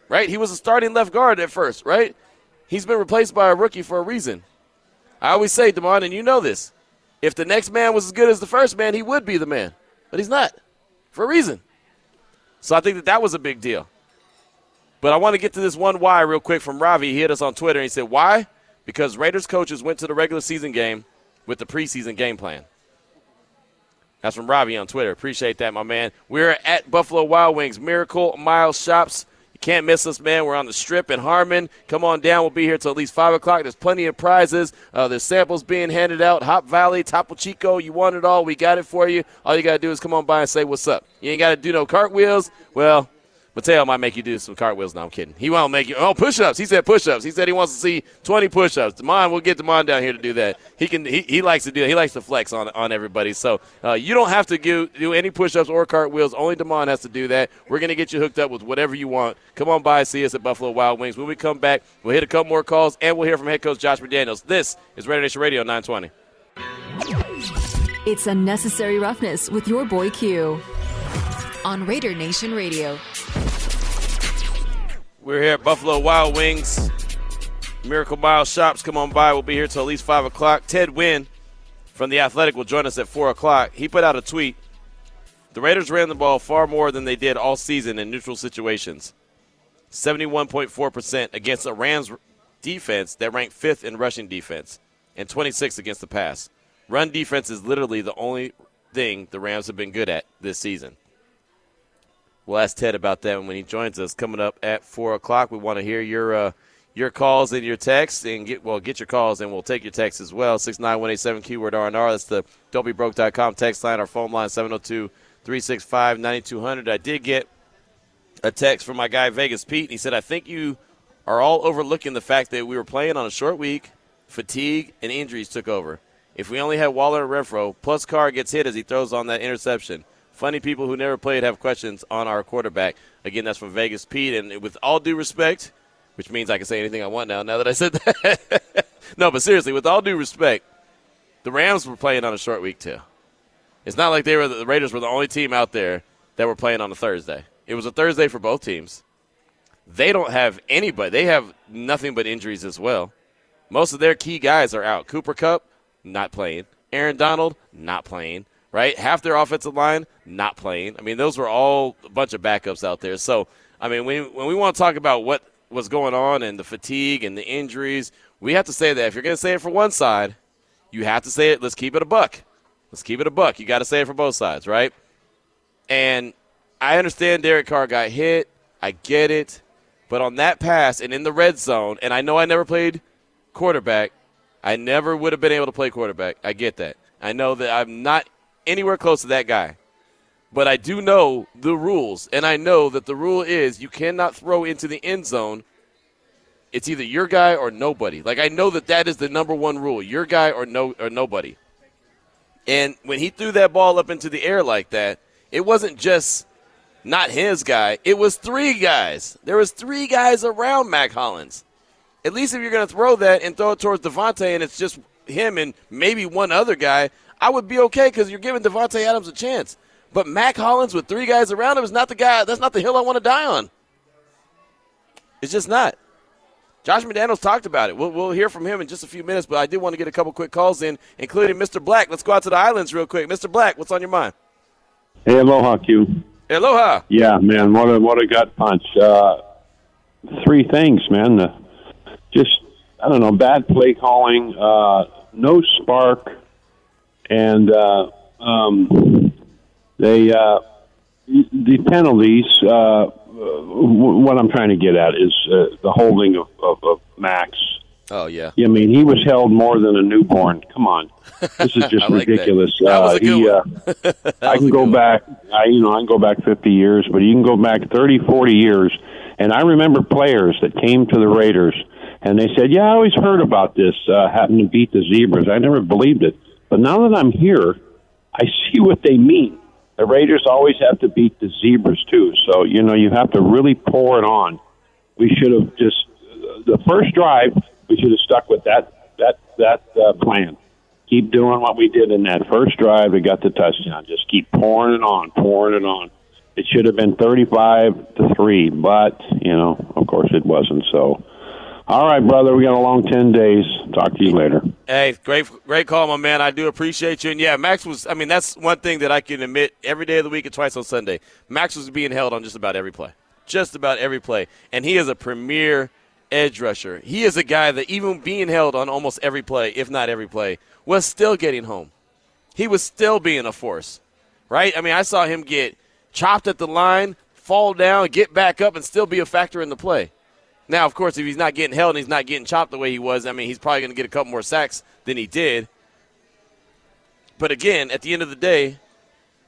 right? He was a starting left guard at first, right? He's been replaced by a rookie for a reason. I always say, Damon, and you know this. If the next man was as good as the first man, he would be the man. But he's not for a reason. So I think that that was a big deal. But I want to get to this one why real quick from Ravi. He hit us on Twitter and he said, Why? Because Raiders coaches went to the regular season game with the preseason game plan. That's from Ravi on Twitter. Appreciate that, my man. We're at Buffalo Wild Wings, Miracle Mile Shops. You can't miss us, man. We're on the strip in Harmon. Come on down. We'll be here till at least 5 o'clock. There's plenty of prizes. Uh, there's samples being handed out. Hop Valley, Topo Chico. You want it all. We got it for you. All you got to do is come on by and say what's up. You ain't got to do no cartwheels. Well, Mateo might make you do some cartwheels. No, I'm kidding. He won't make you. Oh, push-ups. He said push-ups. He said he wants to see 20 push-ups. Demond, we'll get Demond down here to do that. He can. He, he likes to do. That. He likes to flex on on everybody. So uh, you don't have to do, do any push-ups or cartwheels. Only Demond has to do that. We're gonna get you hooked up with whatever you want. Come on by, see us at Buffalo Wild Wings. When we come back, we'll hit a couple more calls and we'll hear from head coach Josh McDaniels. This is Raider Nation Radio 920. It's unnecessary roughness with your boy Q on Raider Nation Radio. We're here at Buffalo Wild Wings. Miracle Mile Shops, come on by. We'll be here till at least 5 o'clock. Ted Nguyen from The Athletic will join us at 4 o'clock. He put out a tweet. The Raiders ran the ball far more than they did all season in neutral situations. 71.4% against a Rams defense that ranked fifth in rushing defense and 26 against the pass. Run defense is literally the only thing the Rams have been good at this season. We'll ask Ted about that when he joins us coming up at four o'clock. We want to hear your uh, your calls and your texts and get well get your calls and we'll take your texts as well. Six nine one eight seven keyword R and R. That's the don'tbebroke.com text line. Our phone line 702-365-9200. I did get a text from my guy Vegas Pete. and He said I think you are all overlooking the fact that we were playing on a short week, fatigue and injuries took over. If we only had Waller and Renfrow, plus Carr gets hit as he throws on that interception. Funny people who never played have questions on our quarterback. Again, that's from Vegas Pete. And with all due respect, which means I can say anything I want now, now that I said that. no, but seriously, with all due respect, the Rams were playing on a short week, too. It's not like they were the Raiders were the only team out there that were playing on a Thursday. It was a Thursday for both teams. They don't have anybody. They have nothing but injuries as well. Most of their key guys are out. Cooper Kupp, not playing. Aaron Donald, not playing right? Half their offensive line not playing. I mean, those were all a bunch of backups out there. So, I mean, when, when we want to talk about what was going on and the fatigue and the injuries, we have to say that if you're going to say it for one side, you have to say it. Let's keep it a buck. Let's keep it a buck. You got to say it for both sides, right? And I understand Derek Carr got hit. I get it. But on that pass and in the red zone, and I know I never played quarterback, I never would have been able to play quarterback. I get that. I know that I'm not anywhere close to that guy. But I do know the rules, and I know that the rule is you cannot throw into the end zone. It's either your guy or nobody. Like I know that that is the number one rule: your guy or no or nobody. And when he threw that ball up into the air like that, it wasn't just not his guy. It was three guys. There was three guys around Mack Hollins. At least if you're going to throw that and throw it towards Davante, and it's just him and maybe one other guy, I would be okay because you're giving Davante Adams a chance. But Mack Hollins with three guys around him is not the guy. That's not the hill I want to die on. It's just not. Josh McDaniels talked about it. We'll, we'll hear from him in just a few minutes, but I did want to get a couple quick calls in, including Mr. Black. Let's go out to the islands real quick. Mr. Black, what's on your mind? Hey, aloha, Q. aloha. Yeah, man, what a what a gut punch. Uh, three things, man. Uh, just I don't know, bad play calling, uh, no spark, and uh, um, they uh, the penalties. Uh, what I'm trying to get at is uh, the holding of, of, of Maxx. Oh yeah. I mean, he was held more than a newborn. Come on, this is just like ridiculous. That. That was a good he, uh, I can go back. I you know I can go back 50 years, but you can go back 30, 40 years. And I remember players that came to the Raiders and they said, "Yeah, I always heard about this uh, having to beat the Zebras. I never believed it." But now that I'm here, I see what they mean. The Raiders always have to beat the Zebras too, so you know you have to really pour it on. We should have just the first drive. We should have stuck with that that that uh, plan. Keep doing what we did in that first drive. We got the touchdown. Just keep pouring it on, pouring it on. It should have been thirty-five to three, but you know, of course, it wasn't. So all right, brother. We got a long ten days. Talk to you later. Hey, great, great call, my man. I do appreciate you. And yeah, Maxx was. I mean, that's one thing that I can admit every day of the week and twice on Sunday. Maxx was being held on just about every play. just about every play. And he is a premier edge rusher. He is a guy that, even being held on almost every play, if not every play, was still getting home. He was still being a force, right? I mean, I saw him get chopped at the line, fall down, get back up, and still be a factor in the play. Now, of course, if he's not getting held and he's not getting chopped the way he was, I mean, he's probably going to get a couple more sacks than he did. But again, at the end of the day,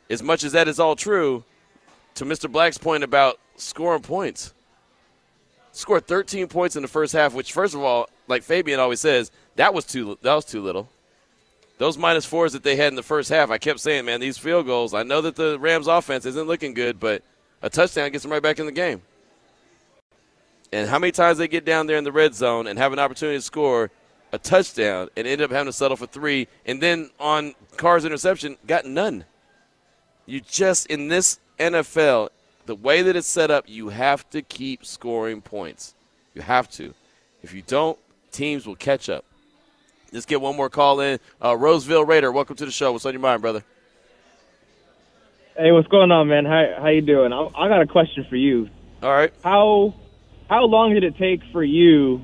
as much as that is all true, to Mr. Black's point about scoring points, scored 13 points in the first half, which, first of all, like Fabian always says, that was too that was too little. Those minus fours that they had in the first half, I kept saying, man, these field goals. I know that the Rams' offense isn't looking good, but a touchdown gets them right back in the game. And how many times they get down there in the red zone and have an opportunity to score a touchdown and end up having to settle for three, and then on Carr's interception, got none. You just in this NFL, the way that it's set up, you have to keep scoring points. You have to. If you don't, teams will catch up. Let's get one more call in. Uh, Roseville Raider, welcome to the show. What's on your mind, brother? Hey, what's going on, man? How how you doing? I, I got a question for you. All right. How how long did it take for you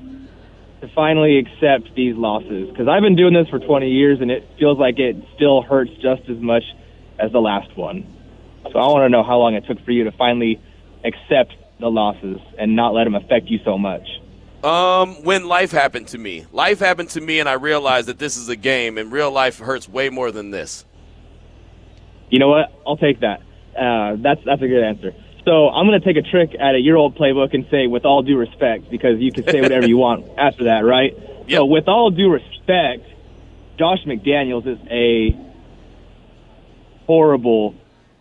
to finally accept these losses? Because I've been doing this for 20 years, and it feels like it still hurts just as much as the last one. So I want to know how long it took for you to finally accept the losses and not let them affect you so much. Um, when life happened to me, life happened to me, and I realized that this is a game, and real life hurts way more than this. You know what? I'll take that. Uh, that's that's a good answer. So I'm going to take a trick at a year old playbook and say, with all due respect, because you can say whatever you want after that, right? So with all due respect, Josh McDaniels is a horrible,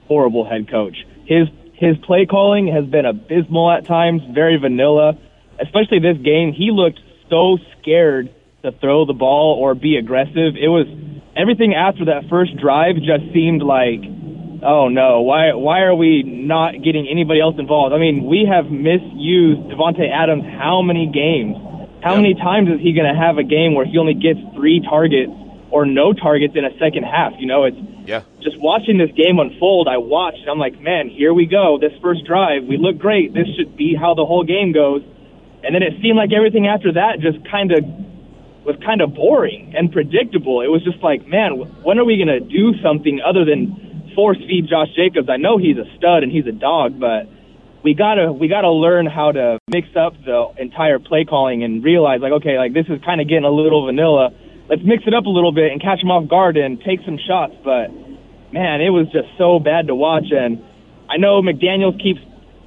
horrible head coach. His his play calling has been abysmal at times, very vanilla. Especially this game, he looked so scared to throw the ball or be aggressive. It was everything after that first drive just seemed like, oh no, why why are we not getting anybody else involved? I mean, we have misused Davante Adams how many games? How many times is he going to have a game where he only gets three targets or no targets in a second half? You know, it's Yeah. just watching this game unfold. I watched, and I'm like, man, here we go. This first drive, we look great. This should be how the whole game goes. And then it seemed like everything after that just kind of was kind of boring and predictable. It was just like, man, when are we going to do something other than force feed Josh Jacobs? I know he's a stud and he's a dog, but we gotta we gotta learn how to mix up the entire play calling and realize like, okay, like this is kind of getting a little vanilla. Let's mix it up a little bit and catch him off guard and take some shots. But man, it was just so bad to watch. And I know McDaniels keeps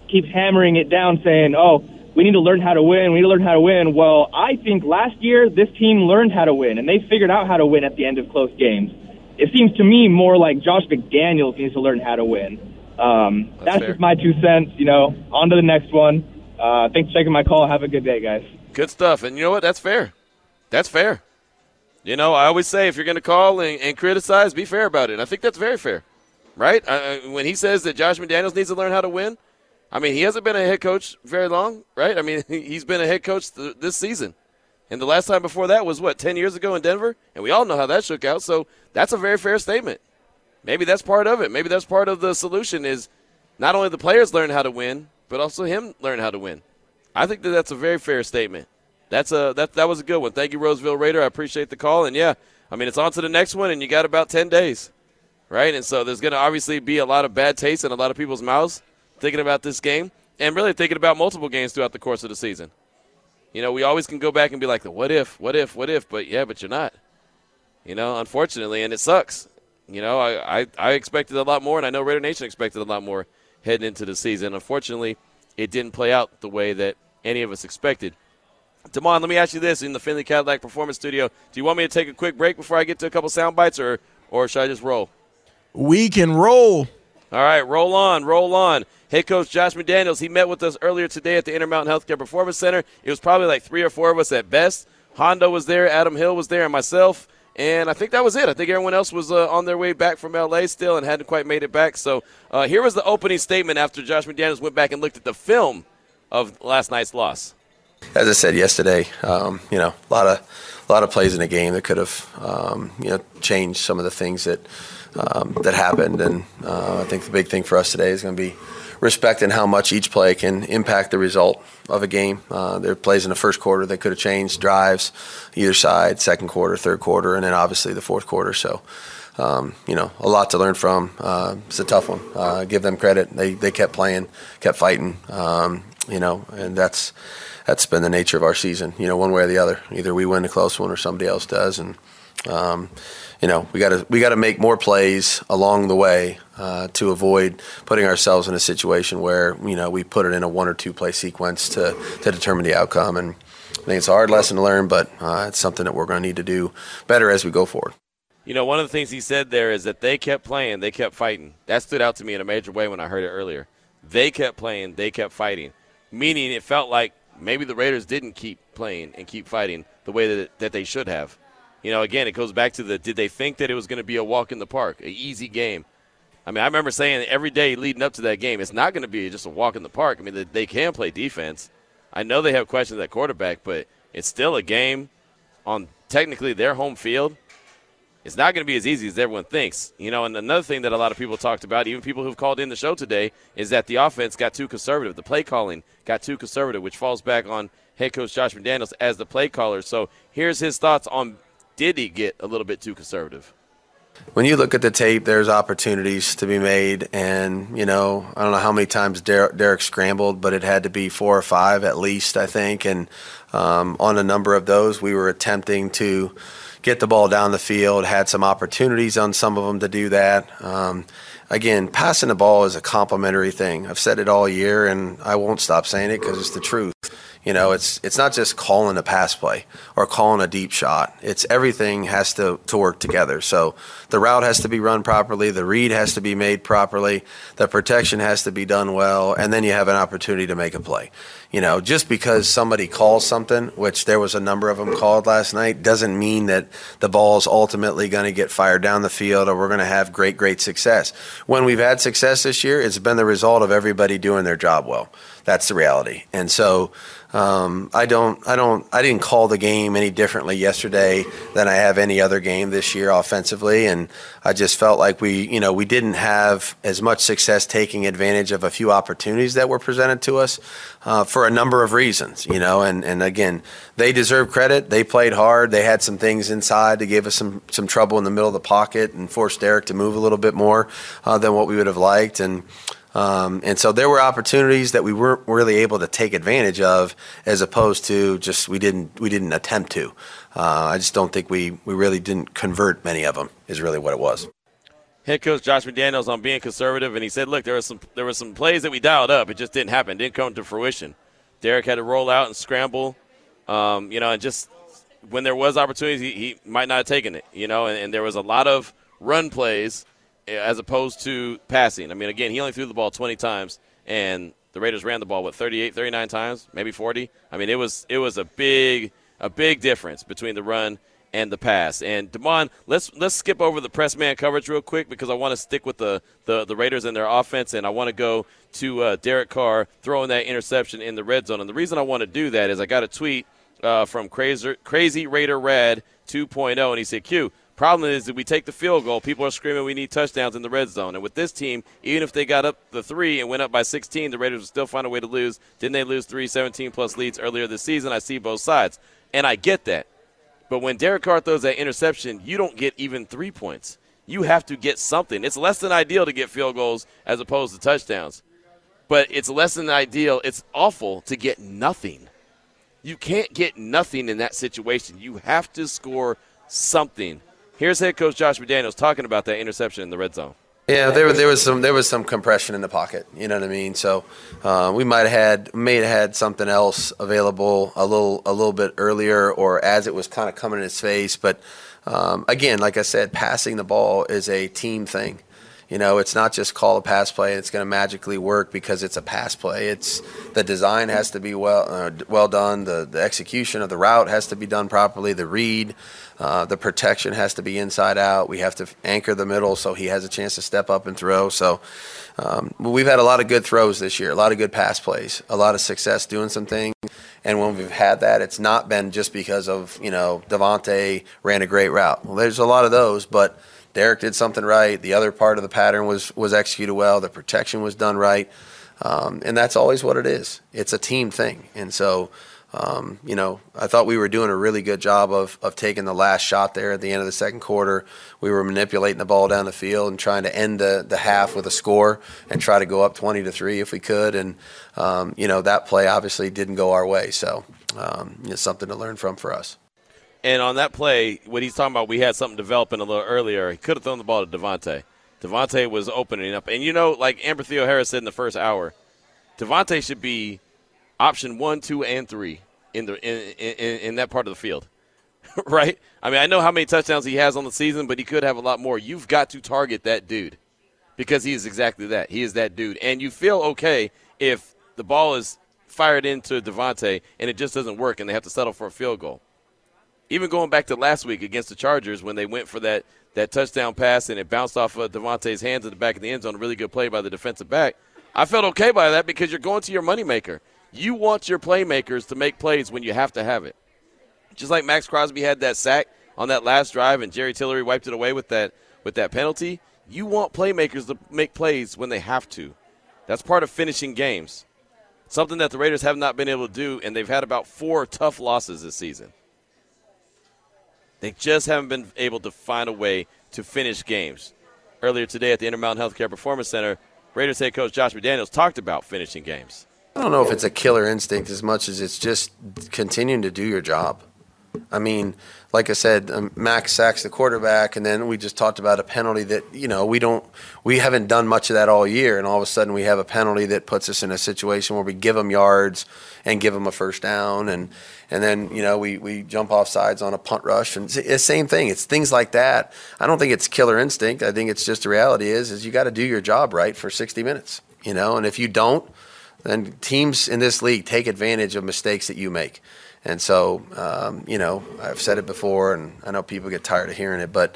keeps hammering it down, saying, "Oh, we need to learn how to win. We need to learn how to win." Well, I think last year this team learned how to win, and they figured out how to win at the end of close games. It seems to me more like Josh McDaniels needs to learn how to win. Um, that's fair. just my two cents. You know, on to the next one. Uh, thanks for taking my call. Have a good day, guys. Good stuff. And you know what? That's fair. That's fair. You know, I always say if you're going to call and, and criticize, be fair about it. And I think that's very fair, right? I, I- when he says that Josh McDaniels needs to learn how to win, I mean, he hasn't been a head coach very long, right? I mean, he- he's been a head coach th- this season. And the last time before that was, what, 10 years ago in Denver? And we all know how that shook out. So that's a very fair statement. Maybe that's part of it. Maybe that's part of the solution is not only the players learn how to win, but also him learn how to win. I think that that's a very fair statement. That's a that that was a good one. Thank you, Roseville Raider. I appreciate the call. And yeah, I mean it's on to the next one, and you got about ten days, right? And so there's going to obviously be a lot of bad taste in a lot of people's mouths thinking about this game, and really thinking about multiple games throughout the course of the season. You know, we always can go back and be like, "What if? What if? What if?" But yeah, but you're not. You know, unfortunately, and it sucks. You know, I, I, I expected a lot more, and I know Raider Nation expected a lot more heading into the season. Unfortunately, it didn't play out the way that any of us expected. Damon, let me ask you this in the Finley Cadillac Performance Studio. Do you want me to take a quick break before I get to a couple sound bites, or, or should I just roll? We can roll. All right, roll on, roll on. Head coach Josh McDaniels, he met with us earlier today at the Intermountain Healthcare Performance Center. It was probably like three or four of us at best. Hondo was there, Adam Hill was there, and myself. And I think that was it. I think everyone else was uh, on their way back from LA still and hadn't quite made it back. So uh, here was the opening statement after Josh McDaniels went back and looked at the film of last night's loss. as I said yesterday, um, you know, a lot of a lot of plays in the game that could have um, you know changed some of the things that um, that happened, and uh, I think the big thing for us today is going to be respecting how much each play can impact the result of a game. Uh, there are plays in the first quarter that could have changed drives either side, second quarter, third quarter, and then obviously the fourth quarter. So. Um, you know, a lot to learn from. Uh, it's a tough one. Uh, give them credit. They they kept playing, kept fighting. Um, you know, and that's that's been the nature of our season. You know, one way or the other. Either we win a close one or somebody else does, and um, you know, we got to we got to make more plays along the way uh, to avoid putting ourselves in a situation where you know we put it in a one or two play sequence to to determine the outcome. And I think it's a hard lesson to learn, but uh, it's something that we're going to need to do better as we go forward. You know, one of the things he said there is that they kept playing, they kept fighting. That stood out to me in a major way when I heard it earlier. They kept playing, they kept fighting, meaning it felt like maybe the Raiders didn't keep playing and keep fighting the way that, that they should have. You know, again, it goes back to the did they think that it was going to be a walk in the park, an easy game? I mean, I remember saying every day leading up to that game, it's not going to be just a walk in the park. I mean, they, can play defense. I know they have questions at quarterback, but it's still a game on technically their home field it's not going to be as easy as everyone thinks. You know, and another thing that a lot of people talked about, even people who've called in the show today, is that the offense got too conservative. The play calling got too conservative, which falls back on head coach Josh McDaniels as the play caller. So here's his thoughts on did he get a little bit too conservative? When you look at the tape, there's opportunities to be made, and you know I don't know how many times Derek, scrambled, but it had to be four or five at least, I think. And um, on a number of those, we were attempting to get the ball down the field. Had some opportunities on some of them to do that. Um, again, passing the ball is a complimentary thing. I've said it all year, and I won't stop saying it because it's the truth. You know, it's it's not just calling a pass play or calling a deep shot. It's everything has to, to work together. So the route has to be run properly, the read has to be made properly, the protection has to be done well, and then you have an opportunity to make a play. You know, just because somebody calls something, which there was a number of them called last night, doesn't mean that the ball is ultimately going to get fired down the field or we're going to have great, great success. When we've had success this year, it's been the result of everybody doing their job well. That's the reality. And so um, I don't, I don't, I didn't call the game any differently yesterday than I have any other game this year offensively, and I just felt like we, you know, we didn't have as much success taking advantage of a few opportunities that were presented to us uh, for a number of reasons, you know, and and again, they deserve credit. They played hard. They had some things inside to give us some some trouble in the middle of the pocket and forced Derek to move a little bit more uh, than what we would have liked, and. Um, and so there were opportunities that we weren't really able to take advantage of, as opposed to just we didn't we didn't attempt to. Uh, I just don't think we we really didn't convert many of them. Is really what it was. Head coach Josh McDaniels on being conservative, and he said, "Look, there were some there were some plays that we dialed up. It just didn't happen. Didn't come to fruition. Derek had to roll out and scramble, um, you know, and just when there was opportunities, he, he might not have taken it, you know, and, and there was a lot of run plays as opposed to passing. I mean, again, he only threw the ball 20 times, and the Raiders ran the ball what 38, 39 times, maybe 40. I mean, it was it was a big a big difference between the run and the pass. And Demond, let's let's skip over the press man coverage real quick because I want to stick with the, the, the Raiders and their offense, and I want to go to uh, Derek Carr throwing that interception in the red zone. And the reason I want to do that is I got a tweet uh, from Crazy, Crazy Raider Rad 2.0, and he said, "Q, Problem is that we take the field goal, people are screaming we need touchdowns in the red zone. And with this team, even if they got up the three and went up by 16, the Raiders would still find a way to lose. Didn't they lose three 17 plus leads earlier this season? I see both sides. And I get that. But when Derek Carr throws that interception, you don't get even three points. You have to get something. It's less than ideal to get field goals as opposed to touchdowns. But it's less than ideal. It's awful to get nothing. You can't get nothing in that situation. You have to score something. Here's head coach Josh McDaniels talking about that interception in the red zone. Yeah, there, there was some there was some compression in the pocket. You know what I mean. So uh, we might have had may have had something else available a little a little bit earlier, or as it was kind of coming in his face. But um, again, like I said, passing the ball is a team thing. You know, it's not just call a pass play and it's going to magically work because it's a pass play. It's the design has to be well uh, well done. The the execution of the route has to be done properly. The read, uh, the protection has to be inside out. We have to anchor the middle so he has a chance to step up and throw. So um, we've had a lot of good throws this year, a lot of good pass plays, a lot of success doing some things. And when we've had that, it's not been just because of you know Davante ran a great route. Well, there's a lot of those, but Derek did something right. The other part of the pattern was was executed well. The protection was done right, um, and that's always what it is. It's a team thing, and so. Um, you know, I thought we were doing a really good job of, of taking the last shot there at the end of the second quarter. We were manipulating the ball down the field and trying to end the, the half with a score and try to go up 20 to 3 if we could. And, um, you know, that play obviously didn't go our way. So um, it's something to learn from for us. And on that play, what he's talking about, we had something developing a little earlier. He could have thrown the ball to Davante. Davante was opening up, and you know, like Amber Theoharis said in the first hour, Davante should be option one, two, and three in the in, in, in that part of the field, right? I mean, I know how many touchdowns he has on the season, but he could have a lot more. You've got to target that dude because he is exactly that. He is that dude, and you feel okay if the ball is fired into Davante and it just doesn't work, and they have to settle for a field goal even going back to last week against the Chargers when they went for that, that touchdown pass and it bounced off of Davante's hands at the back of the end zone, a really good play by the defensive back. I felt okay by that because you're going to your moneymaker. You want your playmakers to make plays when you have to have it. Just like Maxx Crosby had that sack on that last drive and Jerry Tillery wiped it away with that with that penalty. You want playmakers to make plays when they have to. That's part of finishing games. Something that the Raiders have not been able to do, and they've had about four tough losses this season. They just haven't been able to find a way to finish games. Earlier today at the Intermountain Healthcare Performance Center, Raiders head coach Josh McDaniels talked about finishing games. I don't know if it's a killer instinct as much as it's just continuing to do your job. I mean, like I said, um, Maxx sacks the quarterback, and then we just talked about a penalty that you know we don't, we haven't done much of that all year, and all of a sudden we have a penalty that puts us in a situation where we give them yards and give them a first down, and and then you know we we jump off sides on a punt rush, and it's the same thing. It's things like that. I don't think it's killer instinct. I think it's just the reality is is you got to do your job right for 60 minutes, you know, and if you don't, then teams in this league take advantage of mistakes that you make. And so, um, you know, I've said it before, and I know people get tired of hearing it, but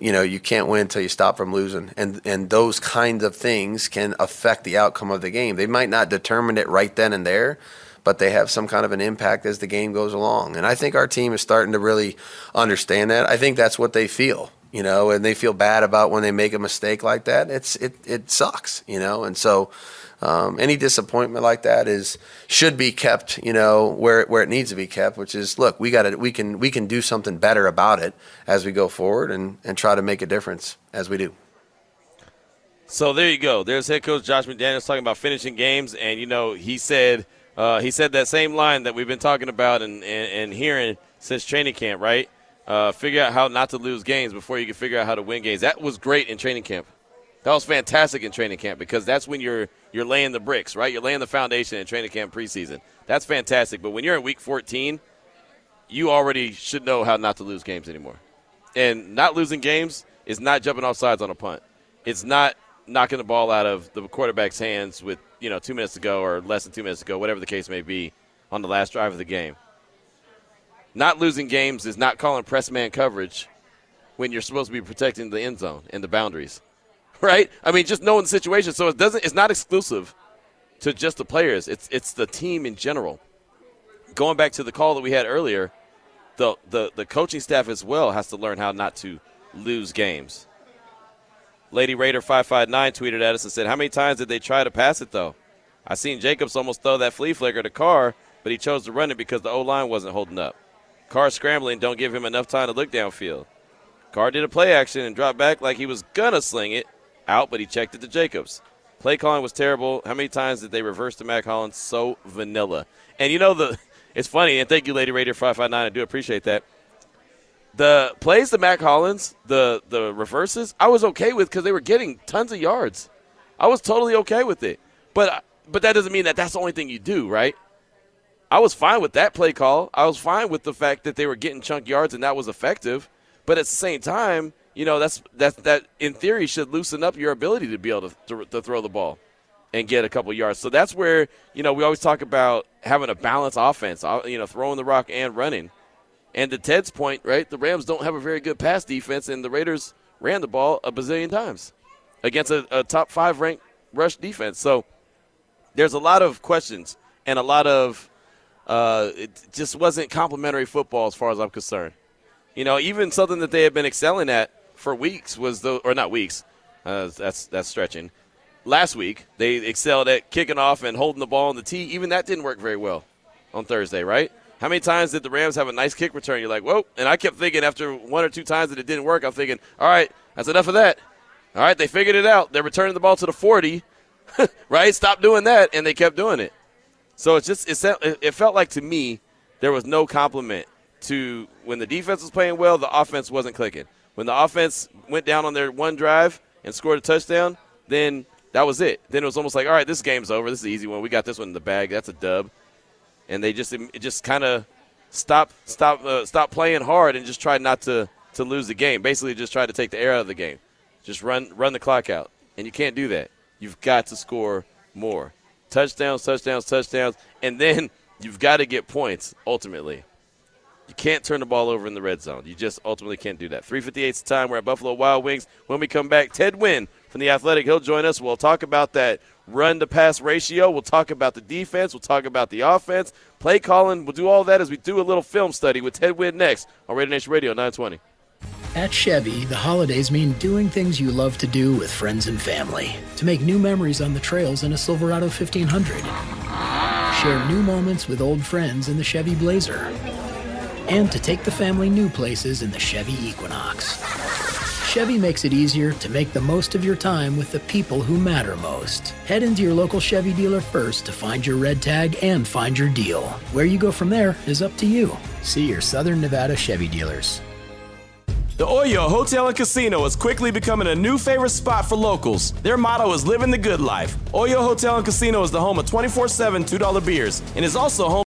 you know, you can't win until you stop from losing, and and those kinds of things can affect the outcome of the game. They might not determine it right then and there, but they have some kind of an impact as the game goes along. And I think our team is starting to really understand that. I think that's what they feel, you know, and they feel bad about when they make a mistake like that. It's it it sucks, you know, and so um, any disappointment like that is should be kept, you know, where where it needs to be kept, which is look, we got to we can we can do something better about it as we go forward and and try to make a difference as we do. So there you go. There's head coach Josh McDaniels talking about finishing games, and you know he said uh, he said that same line that we've been talking about and, and, and hearing since training camp, right? Uh, figure out how not to lose games before you can figure out how to win games. That was great in training camp. That was fantastic in training camp because that's when you're you're laying the bricks, right? You're laying the foundation in training camp preseason. That's fantastic. But when you're in week 14, you already should know how not to lose games anymore. And not losing games is not jumping off sides on a punt. It's not knocking the ball out of the quarterback's hands with, you know, two minutes to go or less than two minutes to go, whatever the case may be, on the last drive of the game. Not losing games is not calling press man coverage when you're supposed to be protecting the end zone and the boundaries. right? I mean, just knowing the situation. So it doesn't. It's not exclusive to just the players. It's it's the team in general. Going back to the call that we had earlier, the the the coaching staff as well has to learn how not to lose games. Lady Raider five five nine tweeted at us and said, "How many times did they try to pass it though? I seen Jacobs almost throw that flea flicker to Carr, but he chose to run it because the O line wasn't holding up. Carr scrambling don't give him enough time to look downfield. Carr did a play action and dropped back like he was gonna sling it, out, but he checked it to Jacobs. Play calling was terrible. How many times did they reverse to Mack Hollins? So vanilla. And you know the it's funny, and thank you, Lady Raider five five nine. I do appreciate that. The plays to Mack Hollins, the the reverses, I was okay with because they were getting tons of yards. I was totally okay with it. But but that doesn't mean that that's the only thing you do, right? I was fine with that play call. I was fine with the fact that they were getting chunk yards and that was effective. But at the same time, you know that's that that in theory should loosen up your ability to be able to, to, to throw the ball and get a couple yards. So that's where you know we always talk about having a balanced offense, uh, you know, throwing the rock and running. And to Ted's point, right, the Rams don't have a very good pass defense, and the Raiders ran the ball a bazillion times against a, a top five ranked rush defense. So there's a lot of questions and a lot of uh, it just wasn't complimentary football as far as I'm concerned. You know, even something that they had been excelling at for weeks was the or not weeks. Uh, that's that's stretching. Last week they excelled at kicking off and holding the ball on the tee. Even that didn't work very well on Thursday, right? How many times did the Rams have a nice kick return? You're like, whoa! And I kept thinking after one or two times that it didn't work, I'm thinking, all right, that's enough of that. All right, they figured it out. They're returning the ball to the 40, right? Stop doing that, and they kept doing it. So it's just it, it felt like to me there was no compliment to when the defense was playing well, the offense wasn't clicking. When the offense went down on their one drive and scored a touchdown, then that was it. Then it was almost like, all right, this game's over. This is easy one. We got this one in the bag. That's a dub. And they just it just kind of stop stop uh, stop playing hard and just tried not to to lose the game. Basically, just tried to take the air out of the game. Just run run the clock out, and you can't do that. You've got to score more touchdowns, touchdowns, touchdowns, and then you've got to get points ultimately. You can't turn the ball over in the red zone. You just ultimately can't do that. 358 is the time. We're at Buffalo Wild Wings. When we come back, Ted Nguyen from The Athletic, he'll join us. We'll talk about that run to pass ratio. We'll talk about the defense. We'll talk about the offense. Play calling. We'll do all that as we do a little film study with Ted Nguyen next on Raider Nation Radio 920. At Chevy, the holidays mean doing things you love to do with friends and family. To make new memories on the trails in a Silverado 1500. Share new moments with old friends in the Chevy Blazer and to take the family new places in the Chevy Equinox. Chevy makes it easier to make the most of your time with the people who matter most. Head into your local Chevy dealer first to find your red tag and find your deal. Where you go from there is up to you. See your Southern Nevada Chevy dealers. The Oyo Hotel and Casino is quickly becoming a new favorite spot for locals. Their motto is living the good life. Oyo Hotel and Casino is the home of 24 7 $2 beers and is also home